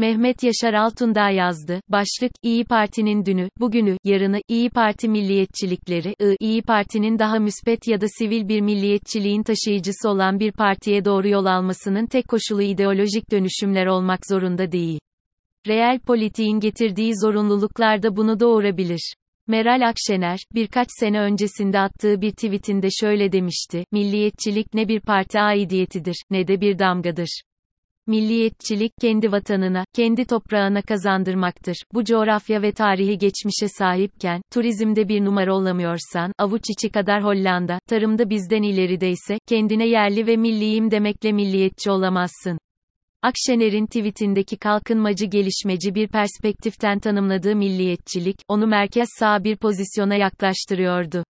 Mehmet Yaşar Altundağ yazdı. Başlık, İyi Parti'nin dünü, bugünü, yarını, İyi Parti milliyetçilikleri, I, İyi Parti'nin daha müspet ya da sivil bir milliyetçiliğin taşıyıcısı olan bir partiye doğru yol almasının tek koşulu ideolojik dönüşümler olmak zorunda değil. Reel politiğin getirdiği zorunluluklar da bunu doğurabilir. Meral Akşener, birkaç sene öncesinde attığı bir tweetinde şöyle demişti, milliyetçilik ne bir parti aidiyetidir, ne de bir damgadır. Milliyetçilik kendi vatanına, kendi toprağına kazandırmaktır. Bu coğrafya ve tarihi geçmişe sahipken, turizmde bir numara olamıyorsan, avuç içi kadar Hollanda, tarımda bizden ilerideyse, kendine yerli ve milliyim demekle milliyetçi olamazsın. Akşener'in tweetindeki kalkınmacı gelişmeci bir perspektiften tanımladığı milliyetçilik, onu merkez sağ bir pozisyona yaklaştırıyordu.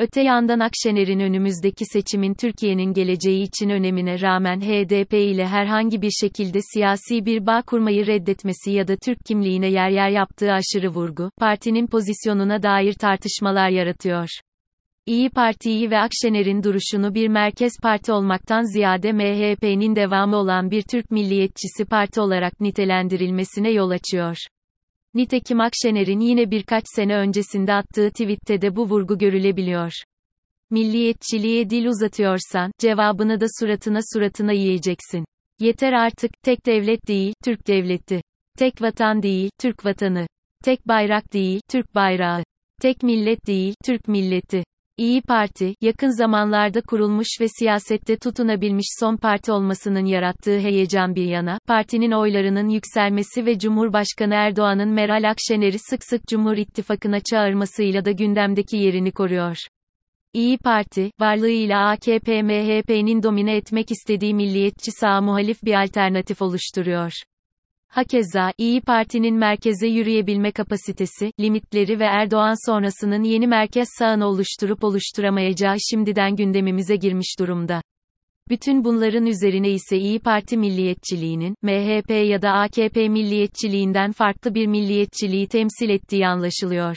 Öte yandan Akşener'in önümüzdeki seçimin Türkiye'nin geleceği için önemine rağmen HDP ile herhangi bir şekilde siyasi bir bağ kurmayı reddetmesi ya da Türk kimliğine yer yer yaptığı aşırı vurgu, partinin pozisyonuna dair tartışmalar yaratıyor. İyi Parti'yi ve Akşener'in duruşunu bir merkez parti olmaktan ziyade MHP'nin devamı olan bir Türk milliyetçisi parti olarak nitelendirilmesine yol açıyor. Nitekim Akşener'in yine birkaç sene öncesinde attığı tweette de bu vurgu görülebiliyor. Milliyetçiliğe dil uzatıyorsan, cevabını da suratına suratına yiyeceksin. Yeter artık, tek devlet değil, Türk devleti. Tek vatan değil, Türk vatanı. Tek bayrak değil, Türk bayrağı. Tek millet değil, Türk milleti. İyi Parti, yakın zamanlarda kurulmuş ve siyasette tutunabilmiş son parti olmasının yarattığı heyecan bir yana, partinin oylarının yükselmesi ve Cumhurbaşkanı Erdoğan'ın Meral Akşener'i sık sık Cumhur İttifakı'na çağırmasıyla da gündemdeki yerini koruyor. İyi Parti, varlığıyla AKP-MHP'nin domine etmek istediği milliyetçi sağ muhalif bir alternatif oluşturuyor. Hakeza, İyi Parti'nin merkeze yürüyebilme kapasitesi, limitleri ve Erdoğan sonrasının yeni merkez sağını oluşturup oluşturamayacağı şimdiden gündemimize girmiş durumda. Bütün bunların üzerine ise İyi Parti milliyetçiliğinin, MHP ya da AKP milliyetçiliğinden farklı bir milliyetçiliği temsil ettiği anlaşılıyor.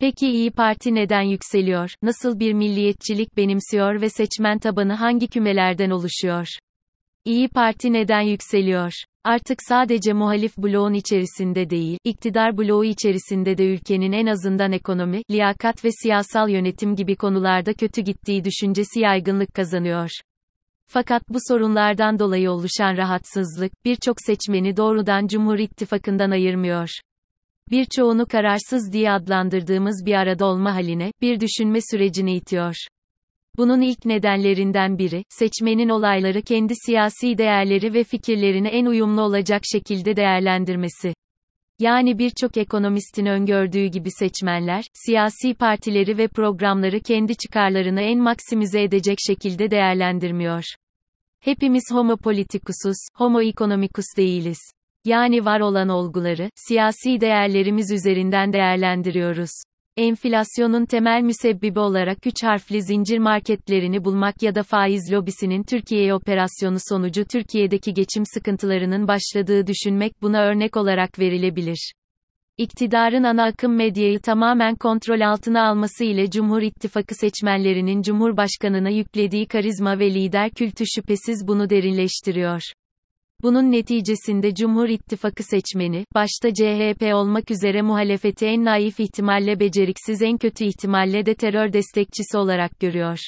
Peki İyi Parti neden yükseliyor, nasıl bir milliyetçilik benimsiyor ve seçmen tabanı hangi kümelerden oluşuyor? İyi Parti neden yükseliyor? Artık sadece muhalif bloğun içerisinde değil, iktidar bloğu içerisinde de ülkenin en azından ekonomi, liyakat ve siyasal yönetim gibi konularda kötü gittiği düşüncesi yaygınlık kazanıyor. Fakat bu sorunlardan dolayı oluşan rahatsızlık, birçok seçmeni doğrudan Cumhur İttifakı'ndan ayırmıyor. Birçoğunu kararsız diye adlandırdığımız bir arada olma haline, bir düşünme sürecini itiyor. Bunun ilk nedenlerinden biri, seçmenin olayları kendi siyasi değerleri ve fikirlerine en uyumlu olacak şekilde değerlendirmesi. Yani birçok ekonomistin öngördüğü gibi seçmenler, siyasi partileri ve programları kendi çıkarlarını en maksimize edecek şekilde değerlendirmiyor. Hepimiz homo politikusuz, homo economicus değiliz. Yani var olan olguları, siyasi değerlerimiz üzerinden değerlendiriyoruz. Enflasyonun temel müsebbibi olarak üç harfli zincir marketlerini bulmak ya da faiz lobisinin Türkiye'ye operasyonu sonucu Türkiye'deki geçim sıkıntılarının başladığı düşünmek buna örnek olarak verilebilir. İktidarın ana akım medyayı tamamen kontrol altına alması ile Cumhur İttifakı seçmenlerinin Cumhurbaşkanına yüklediği karizma ve lider kültü şüphesiz bunu derinleştiriyor. Bunun neticesinde Cumhur İttifakı seçmeni, başta CHP olmak üzere muhalefeti en naif ihtimalle beceriksiz en kötü ihtimalle de terör destekçisi olarak görüyor.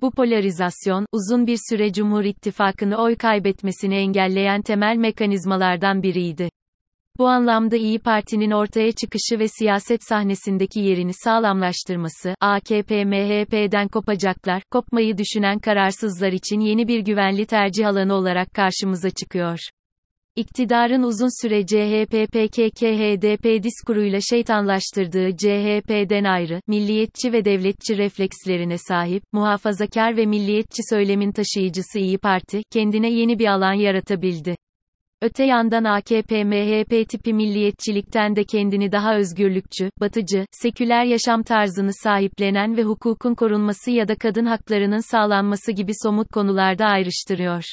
Bu polarizasyon, uzun bir süre Cumhur İttifakı'nı oy kaybetmesini engelleyen temel mekanizmalardan biriydi. Bu anlamda İyi Parti'nin ortaya çıkışı ve siyaset sahnesindeki yerini sağlamlaştırması, AKP-MHP'den kopacaklar, kopmayı düşünen kararsızlar için yeni bir güvenli tercih alanı olarak karşımıza çıkıyor. İktidarın uzun süre CHP-PKK-HDP diskuruyla şeytanlaştırdığı CHP'den ayrı, milliyetçi ve devletçi reflekslerine sahip, muhafazakar ve milliyetçi söylemin taşıyıcısı İyi Parti, kendine yeni bir alan yaratabildi. Öte yandan AKP-MHP tipi milliyetçilikten de kendini daha özgürlükçü, batıcı, seküler yaşam tarzını sahiplenen ve hukukun korunması ya da kadın haklarının sağlanması gibi somut konularda ayrıştırıyor.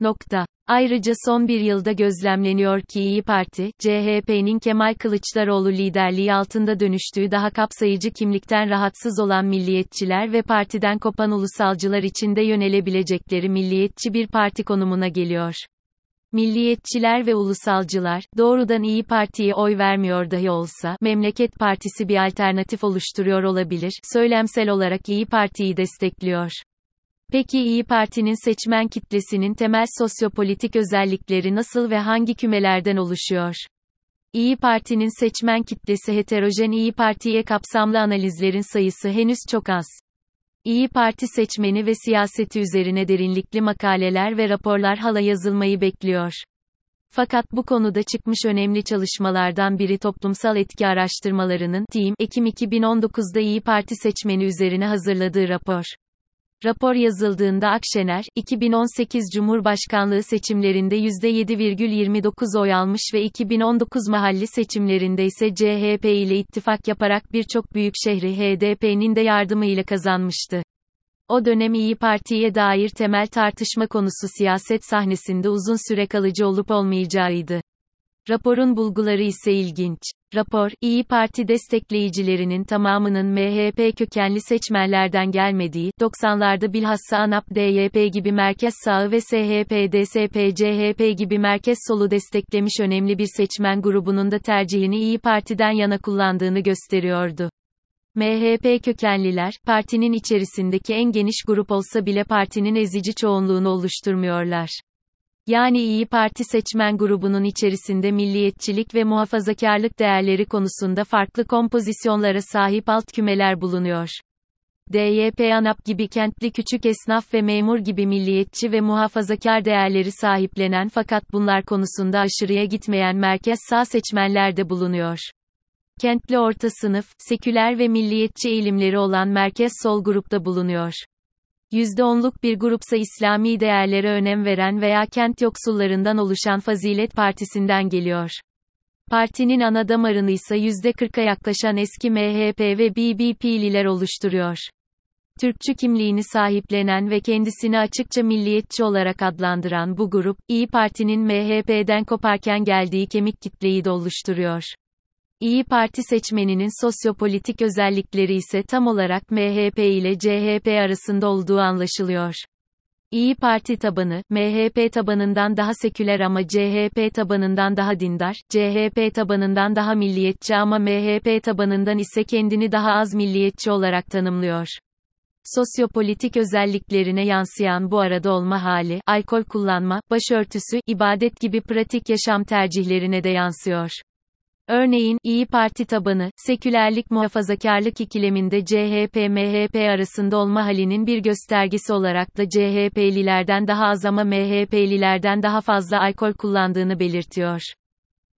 Nokta. Ayrıca son bir yılda gözlemleniyor ki İyi Parti, CHP'nin Kemal Kılıçdaroğlu liderliği altında dönüştüğü daha kapsayıcı kimlikten rahatsız olan milliyetçiler ve partiden kopan ulusalcılar içinde yönelebilecekleri milliyetçi bir parti konumuna geliyor. Milliyetçiler ve ulusalcılar, doğrudan İyi Parti'ye oy vermiyor dahi olsa, Memleket Partisi bir alternatif oluşturuyor olabilir, söylemsel olarak İyi Parti'yi destekliyor. Peki İyi Parti'nin seçmen kitlesinin temel sosyopolitik özellikleri nasıl ve hangi kümelerden oluşuyor? İyi Parti'nin seçmen kitlesi heterojen İyi Parti'ye kapsamlı analizlerin sayısı henüz çok az. İyi Parti seçmeni ve siyaseti üzerine derinlikli makaleler ve raporlar hala yazılmayı bekliyor. Fakat bu konuda çıkmış önemli çalışmalardan biri toplumsal etki araştırmalarının TİM Ekim 2019'da İyi Parti seçmeni üzerine hazırladığı rapor. Rapor yazıldığında Akşener, 2018 Cumhurbaşkanlığı seçimlerinde %7,29 oy almış ve 2019 mahalli seçimlerinde ise CHP ile ittifak yaparak birçok büyük şehri HDP'nin de yardımıyla kazanmıştı. O dönem İyi Parti'ye dair temel tartışma konusu siyaset sahnesinde uzun süre kalıcı olup olmayacağıydı. Raporun bulguları ise ilginç. Rapor, İyi Parti destekleyicilerinin tamamının MHP kökenli seçmenlerden gelmediği, 90'larda bilhassa ANAP DYP gibi merkez sağı ve SHP DSP CHP gibi merkez solu desteklemiş önemli bir seçmen grubunun da tercihini İyi Parti'den yana kullandığını gösteriyordu. MHP kökenliler, partinin içerisindeki en geniş grup olsa bile partinin ezici çoğunluğunu oluşturmuyorlar. Yani İyi Parti seçmen grubunun içerisinde milliyetçilik ve muhafazakarlık değerleri konusunda farklı kompozisyonlara sahip alt kümeler bulunuyor. DYP ANAP gibi kentli küçük esnaf ve memur gibi milliyetçi ve muhafazakar değerleri sahiplenen fakat bunlar konusunda aşırıya gitmeyen merkez sağ seçmenler de bulunuyor. Kentli orta sınıf, seküler ve milliyetçi eğilimleri olan merkez sol grupta bulunuyor. %10'luk bir grupsa İslami değerlere önem veren veya kent yoksullarından oluşan Fazilet Partisi'nden geliyor. Partinin ana damarını ise %40'a yaklaşan eski MHP ve BBP'liler oluşturuyor. Türkçü kimliğini sahiplenen ve kendisini açıkça milliyetçi olarak adlandıran bu grup, İyi Parti'nin MHP'den koparken geldiği kemik kitleyi de oluşturuyor. İyi Parti seçmeninin sosyopolitik özellikleri ise tam olarak MHP ile CHP arasında olduğu anlaşılıyor. İyi Parti tabanı, MHP tabanından daha seküler ama CHP tabanından daha dindar, CHP tabanından daha milliyetçi ama MHP tabanından ise kendini daha az milliyetçi olarak tanımlıyor. Sosyopolitik özelliklerine yansıyan bu arada olma hali, alkol kullanma, başörtüsü, ibadet gibi pratik yaşam tercihlerine de yansıyor. Örneğin, İyi Parti tabanı, sekülerlik muhafazakarlık ikileminde CHP-MHP arasında olma halinin bir göstergesi olarak da CHP'lilerden daha az ama MHP'lilerden daha fazla alkol kullandığını belirtiyor.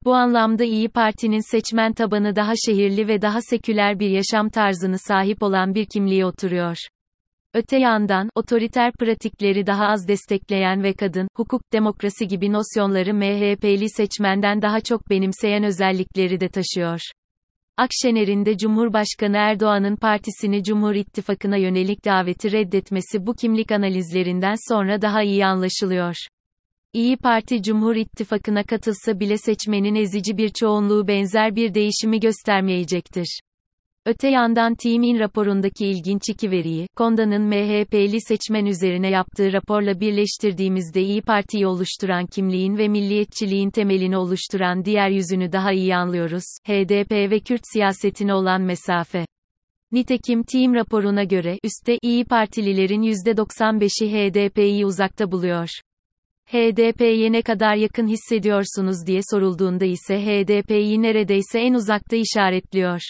Bu anlamda İyi Parti'nin seçmen tabanı daha şehirli ve daha seküler bir yaşam tarzını sahip olan bir kimliğe oturuyor. Öte yandan, otoriter pratikleri daha az destekleyen ve kadın, hukuk, demokrasi gibi nosyonları MHP'li seçmenden daha çok benimseyen özellikleri de taşıyor. Akşener'in de Cumhurbaşkanı Erdoğan'ın partisini Cumhur İttifakı'na yönelik daveti reddetmesi bu kimlik analizlerinden sonra daha iyi anlaşılıyor. İyi Parti Cumhur İttifakı'na katılsa bile seçmenin ezici bir çoğunluğu benzer bir değişimi göstermeyecektir. Öte yandan TİM'in raporundaki ilginç iki veriyi, Konda'nın MHP'li seçmen üzerine yaptığı raporla birleştirdiğimizde İyi Parti'yi oluşturan kimliğin ve milliyetçiliğin temelini oluşturan diğer yüzünü daha iyi anlıyoruz, HDP ve Kürt siyasetine olan mesafe. Nitekim TİM raporuna göre, üstte, İyi Partililerin %95'i HDP'yi uzakta buluyor. HDP'ye ne kadar yakın hissediyorsunuz diye sorulduğunda ise HDP'yi neredeyse en uzakta işaretliyor.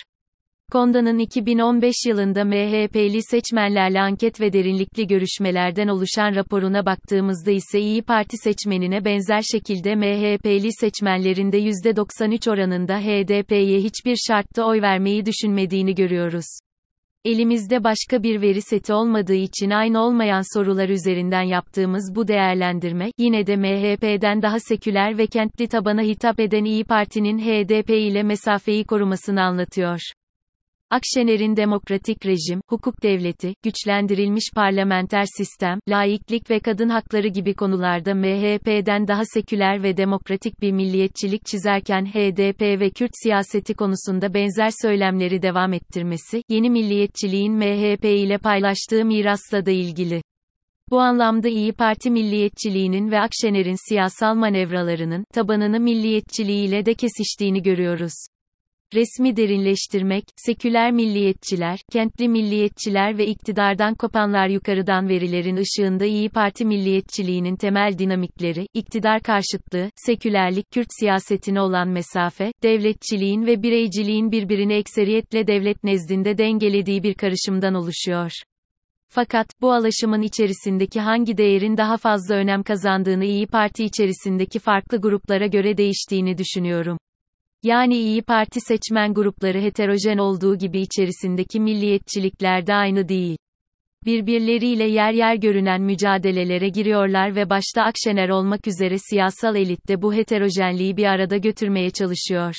Konda'nın 2015 yılında MHP'li seçmenlerle anket ve derinlikli görüşmelerden oluşan raporuna baktığımızda ise İyi Parti seçmenine benzer şekilde MHP'li seçmenlerin de %93 oranında HDP'ye hiçbir şartta oy vermeyi düşünmediğini görüyoruz. Elimizde başka bir veri seti olmadığı için aynı olmayan sorular üzerinden yaptığımız bu değerlendirme, yine de MHP'den daha seküler ve kentli tabana hitap eden İyi Parti'nin HDP ile mesafeyi korumasını anlatıyor. Akşener'in demokratik rejim, hukuk devleti, güçlendirilmiş parlamenter sistem, laiklik ve kadın hakları gibi konularda MHP'den daha seküler ve demokratik bir milliyetçilik çizerken HDP ve Kürt siyaseti konusunda benzer söylemleri devam ettirmesi, yeni milliyetçiliğin MHP ile paylaştığı mirasla da ilgili. Bu anlamda İyi Parti milliyetçiliğinin ve Akşener'in siyasal manevralarının, tabanını milliyetçiliğiyle de kesiştiğini görüyoruz. Resmi derinleştirmek, seküler milliyetçiler, kentli milliyetçiler ve iktidardan kopanlar yukarıdan verilerin ışığında İyi Parti milliyetçiliğinin temel dinamikleri, iktidar karşıtlığı, sekülerlik, Kürt siyasetine olan mesafe, devletçiliğin ve bireyciliğin birbirini ekseriyetle devlet nezdinde dengelediği bir karışımdan oluşuyor. Fakat, bu alaşımın içerisindeki hangi değerin daha fazla önem kazandığını İyi Parti içerisindeki farklı gruplara göre değiştiğini düşünüyorum. Yani İyi Parti seçmen grupları heterojen olduğu gibi içerisindeki milliyetçilikler de aynı değil. Birbirleriyle yer yer görünen mücadelelere giriyorlar ve başta Akşener olmak üzere siyasal elit de bu heterojenliği bir arada götürmeye çalışıyor.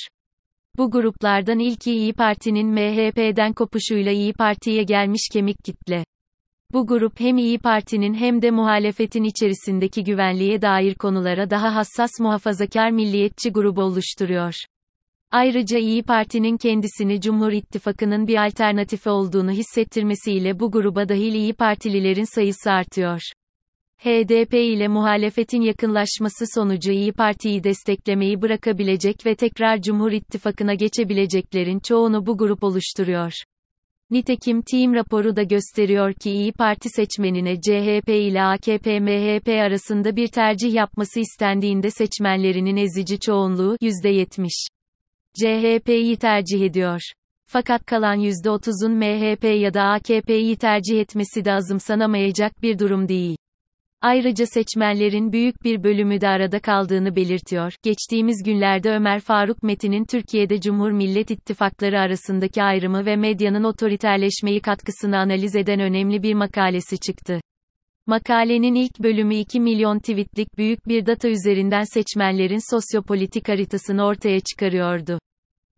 Bu gruplardan ilki İyi Parti'nin MHP'den kopuşuyla İyi Parti'ye gelmiş kemik kitle. Bu grup hem İyi Parti'nin hem de muhalefetin içerisindeki güvenliğe dair konulara daha hassas muhafazakar milliyetçi grubu oluşturuyor. Ayrıca İyi Parti'nin kendisini Cumhur İttifakı'nın bir alternatifi olduğunu hissettirmesiyle bu gruba dahil İyi Partililerin sayısı artıyor. HDP ile muhalefetin yakınlaşması sonucu İyi Parti'yi desteklemeyi bırakabilecek ve tekrar Cumhur İttifakı'na geçebileceklerin çoğunu bu grup oluşturuyor. Nitekim Team raporu da gösteriyor ki İyi Parti seçmenine CHP ile AKP-MHP arasında bir tercih yapması istendiğinde seçmenlerinin ezici çoğunluğu %70. CHP'yi tercih ediyor. Fakat kalan %30'un MHP ya da AKP'yi tercih etmesi de azımsanamayacak bir durum değil. Ayrıca seçmenlerin büyük bir bölümü de arada kaldığını belirtiyor. Geçtiğimiz günlerde Ömer Faruk Metin'in Türkiye'de Cumhur Millet İttifakları arasındaki ayrımı ve medyanın otoriterleşmeyi katkısını analiz eden önemli bir makalesi çıktı. Makalenin ilk bölümü 2 milyon tweetlik büyük bir data üzerinden seçmenlerin sosyopolitik haritasını ortaya çıkarıyordu.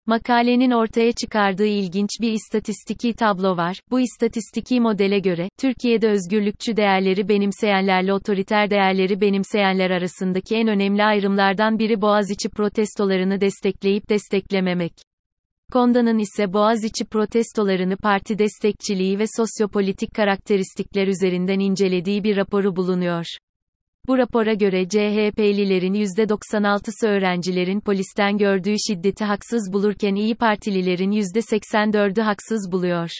Makalenin ortaya çıkardığı ilginç bir istatistiki tablo var. Bu istatistiki modele göre, Türkiye'de özgürlükçü değerleri benimseyenlerle otoriter değerleri benimseyenler arasındaki en önemli ayrımlardan biri Boğaziçi protestolarını destekleyip desteklememek. Konda'nın ise Boğaziçi protestolarını parti destekçiliği ve sosyopolitik karakteristikler üzerinden incelediği bir raporu bulunuyor. Bu rapora göre CHP'lilerin %96'sı öğrencilerin polisten gördüğü şiddeti haksız bulurken İyi Partililerin %84'ü haksız buluyor.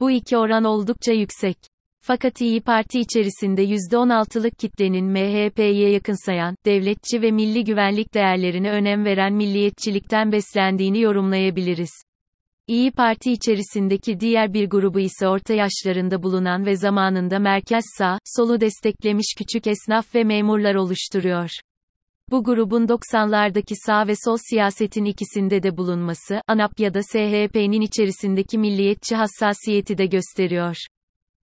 Bu iki oran oldukça yüksek. Fakat İyi Parti içerisinde %16'lık kitlenin MHP'ye yakınsayan, devletçi ve milli güvenlik değerlerine önem veren milliyetçilikten beslendiğini yorumlayabiliriz. İyi Parti içerisindeki diğer bir grubu ise orta yaşlarında bulunan ve zamanında merkez sağ, solu desteklemiş küçük esnaf ve memurlar oluşturuyor. Bu grubun 90'lardaki sağ ve sol siyasetin ikisinde de bulunması, ANAP ya da SHP'nin içerisindeki milliyetçi hassasiyeti de gösteriyor.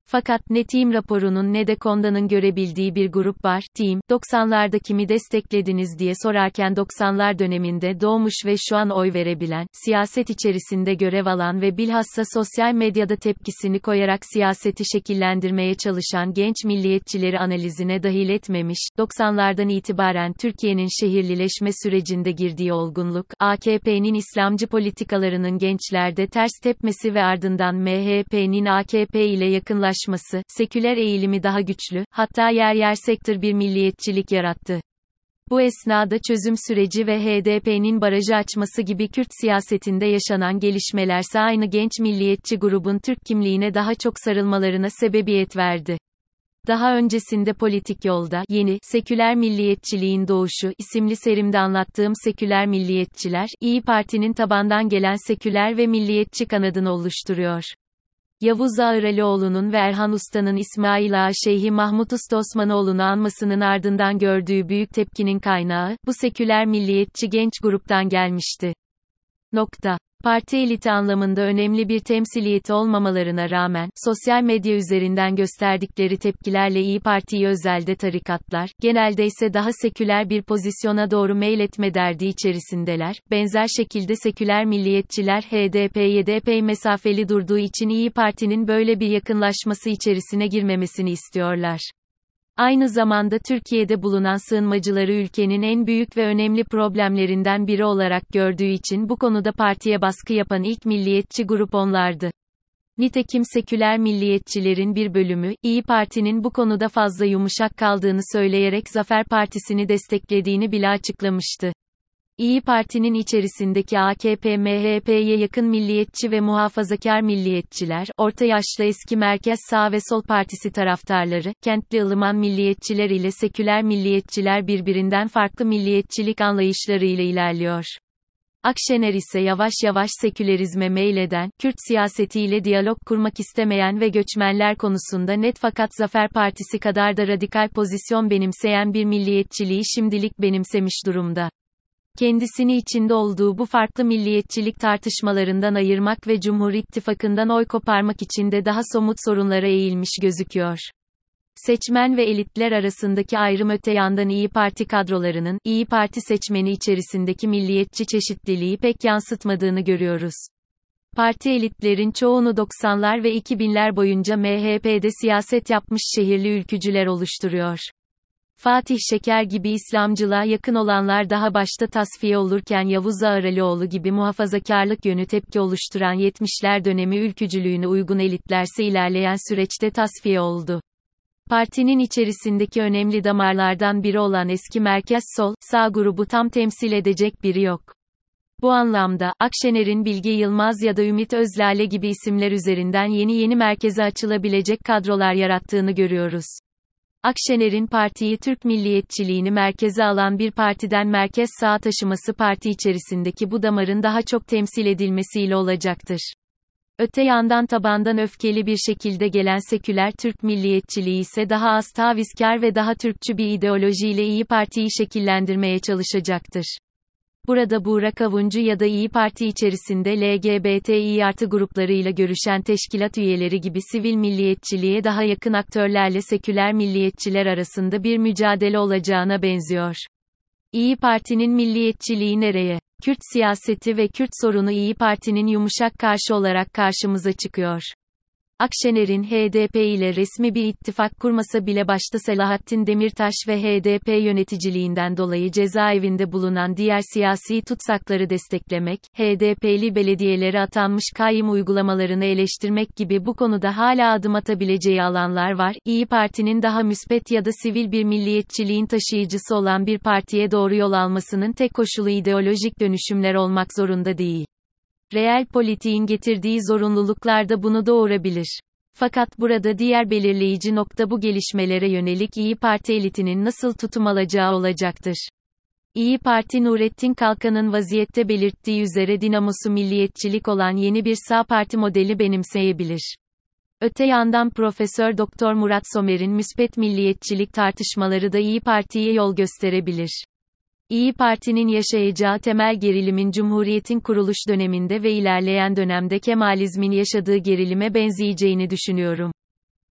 Fakat ne Team raporunun ne de Konda'nın görebildiği bir grup var. Team, 90'larda kimi desteklediniz diye sorarken 90'lar döneminde doğmuş ve şu an oy verebilen, siyaset içerisinde görev alan ve bilhassa sosyal medyada tepkisini koyarak siyaseti şekillendirmeye çalışan genç milliyetçileri analizine dahil etmemiş, 90'lardan itibaren Türkiye'nin şehirlileşme sürecinde girdiği olgunluk, AKP'nin İslamcı politikalarının gençlerde ters tepmesi ve ardından MHP'nin AKP ile yakınlaşması yaklaşması, seküler eğilimi daha güçlü, hatta yer yer sektör bir milliyetçilik yarattı. Bu esnada çözüm süreci ve HDP'nin barajı açması gibi Kürt siyasetinde yaşanan gelişmelerse aynı genç milliyetçi grubun Türk kimliğine daha çok sarılmalarına sebebiyet verdi. Daha öncesinde politik yolda yeni seküler milliyetçiliğin doğuşu isimli serimde anlattığım seküler milliyetçiler İyi Parti'nin tabandan gelen seküler ve milliyetçi kanadını oluşturuyor. Yavuz Ağıralioğlu'nun ve Erhan Usta'nın İsmail Ağa Şeyhi Mahmut Usta Osmanoğlu'nu anmasının ardından gördüğü büyük tepkinin kaynağı, bu seküler milliyetçi genç gruptan gelmişti. Nokta. Parti eliti anlamında önemli bir temsiliyeti olmamalarına rağmen, sosyal medya üzerinden gösterdikleri tepkilerle İyi Parti'yi özelde tarikatlar, genelde ise daha seküler bir pozisyona doğru meyletme derdi içerisindeler. Benzer şekilde seküler milliyetçiler HDP-YDP mesafeli durduğu için İyi Parti'nin böyle bir yakınlaşması içerisine girmemesini istiyorlar. Aynı zamanda Türkiye'de bulunan sığınmacıları ülkenin en büyük ve önemli problemlerinden biri olarak gördüğü için bu konuda partiye baskı yapan ilk milliyetçi grup onlardı. Nitekim seküler milliyetçilerin bir bölümü, İyi Parti'nin bu konuda fazla yumuşak kaldığını söyleyerek Zafer Partisi'ni desteklediğini bile açıklamıştı. İyi Parti'nin içerisindeki AKP, MHP'ye yakın milliyetçi ve muhafazakar milliyetçiler, orta yaşlı eski merkez sağ ve sol partisi taraftarları, kentli ılıman milliyetçiler ile seküler milliyetçiler birbirinden farklı milliyetçilik anlayışlarıyla ilerliyor. Akşener ise yavaş yavaş sekülerizme meyleden, Kürt siyasetiyle diyalog kurmak istemeyen ve göçmenler konusunda net fakat Zafer Partisi kadar da radikal pozisyon benimseyen bir milliyetçiliği şimdilik benimsemiş durumda kendisini içinde olduğu bu farklı milliyetçilik tartışmalarından ayırmak ve Cumhur İttifakı'ndan oy koparmak için de daha somut sorunlara eğilmiş gözüküyor. Seçmen ve elitler arasındaki ayrım öte yandan İyi Parti kadrolarının, İyi Parti seçmeni içerisindeki milliyetçi çeşitliliği pek yansıtmadığını görüyoruz. Parti elitlerin çoğunu 90'lar ve 2000'ler boyunca MHP'de siyaset yapmış şehirli ülkücüler oluşturuyor. Fatih Şeker gibi İslamcılığa yakın olanlar daha başta tasfiye olurken Yavuz Ağralioğlu gibi muhafazakarlık yönü tepki oluşturan 70'ler dönemi ülkücülüğüne uygun elitlerse ilerleyen süreçte tasfiye oldu. Partinin içerisindeki önemli damarlardan biri olan eski merkez sol, sağ grubu tam temsil edecek biri yok. Bu anlamda, Akşener'in Bilge Yılmaz ya da Ümit Özlale gibi isimler üzerinden yeni yeni merkeze açılabilecek kadrolar yarattığını görüyoruz. Akşener'in partiyi Türk milliyetçiliğini merkeze alan bir partiden merkez sağa taşıması parti içerisindeki bu damarın daha çok temsil edilmesiyle olacaktır. Öte yandan tabandan öfkeli bir şekilde gelen seküler Türk milliyetçiliği ise daha az tavizkar ve daha Türkçü bir ideolojiyle İyi Parti'yi şekillendirmeye çalışacaktır. Burada Burak Avuncu ya da İyi Parti içerisinde LGBTİ artı gruplarıyla görüşen teşkilat üyeleri gibi sivil milliyetçiliğe daha yakın aktörlerle seküler milliyetçiler arasında bir mücadele olacağına benziyor. İyi Parti'nin milliyetçiliği nereye? Kürt siyaseti ve Kürt sorunu İyi Parti'nin yumuşak karşı olarak karşımıza çıkıyor. Akşener'in HDP ile resmi bir ittifak kurmasa bile başta Selahattin Demirtaş ve HDP yöneticiliğinden dolayı cezaevinde bulunan diğer siyasi tutsakları desteklemek, HDP'li belediyelere atanmış kayyum uygulamalarını eleştirmek gibi bu konuda hala adım atabileceği alanlar var. İyi Parti'nin daha müspet ya da sivil bir milliyetçiliğin taşıyıcısı olan bir partiye doğru yol almasının tek koşulu ideolojik dönüşümler olmak zorunda değil. Reel politiğin getirdiği zorunluluklar da bunu doğurabilir. Fakat burada diğer belirleyici nokta bu gelişmelere yönelik İyi Parti elitinin nasıl tutum alacağı olacaktır. İyi Parti Nurettin Kalkan'ın vaziyette belirttiği üzere dinamosu milliyetçilik olan yeni bir sağ parti modeli benimseyebilir. Öte yandan Profesör Doktor Murat Somer'in müspet milliyetçilik tartışmaları da İyi Parti'ye yol gösterebilir. İyi Parti'nin yaşayacağı temel gerilimin Cumhuriyet'in kuruluş döneminde ve ilerleyen dönemde Kemalizmin yaşadığı gerilime benzeyeceğini düşünüyorum.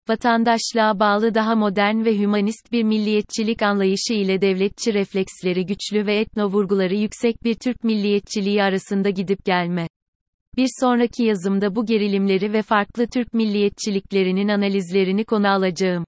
Vatandaşlığa bağlı daha modern ve hümanist bir milliyetçilik anlayışı ile devletçi refleksleri güçlü ve etno vurguları yüksek bir Türk milliyetçiliği arasında gidip gelme. Bir sonraki yazımda bu gerilimleri ve farklı Türk milliyetçiliklerinin analizlerini konu alacağım.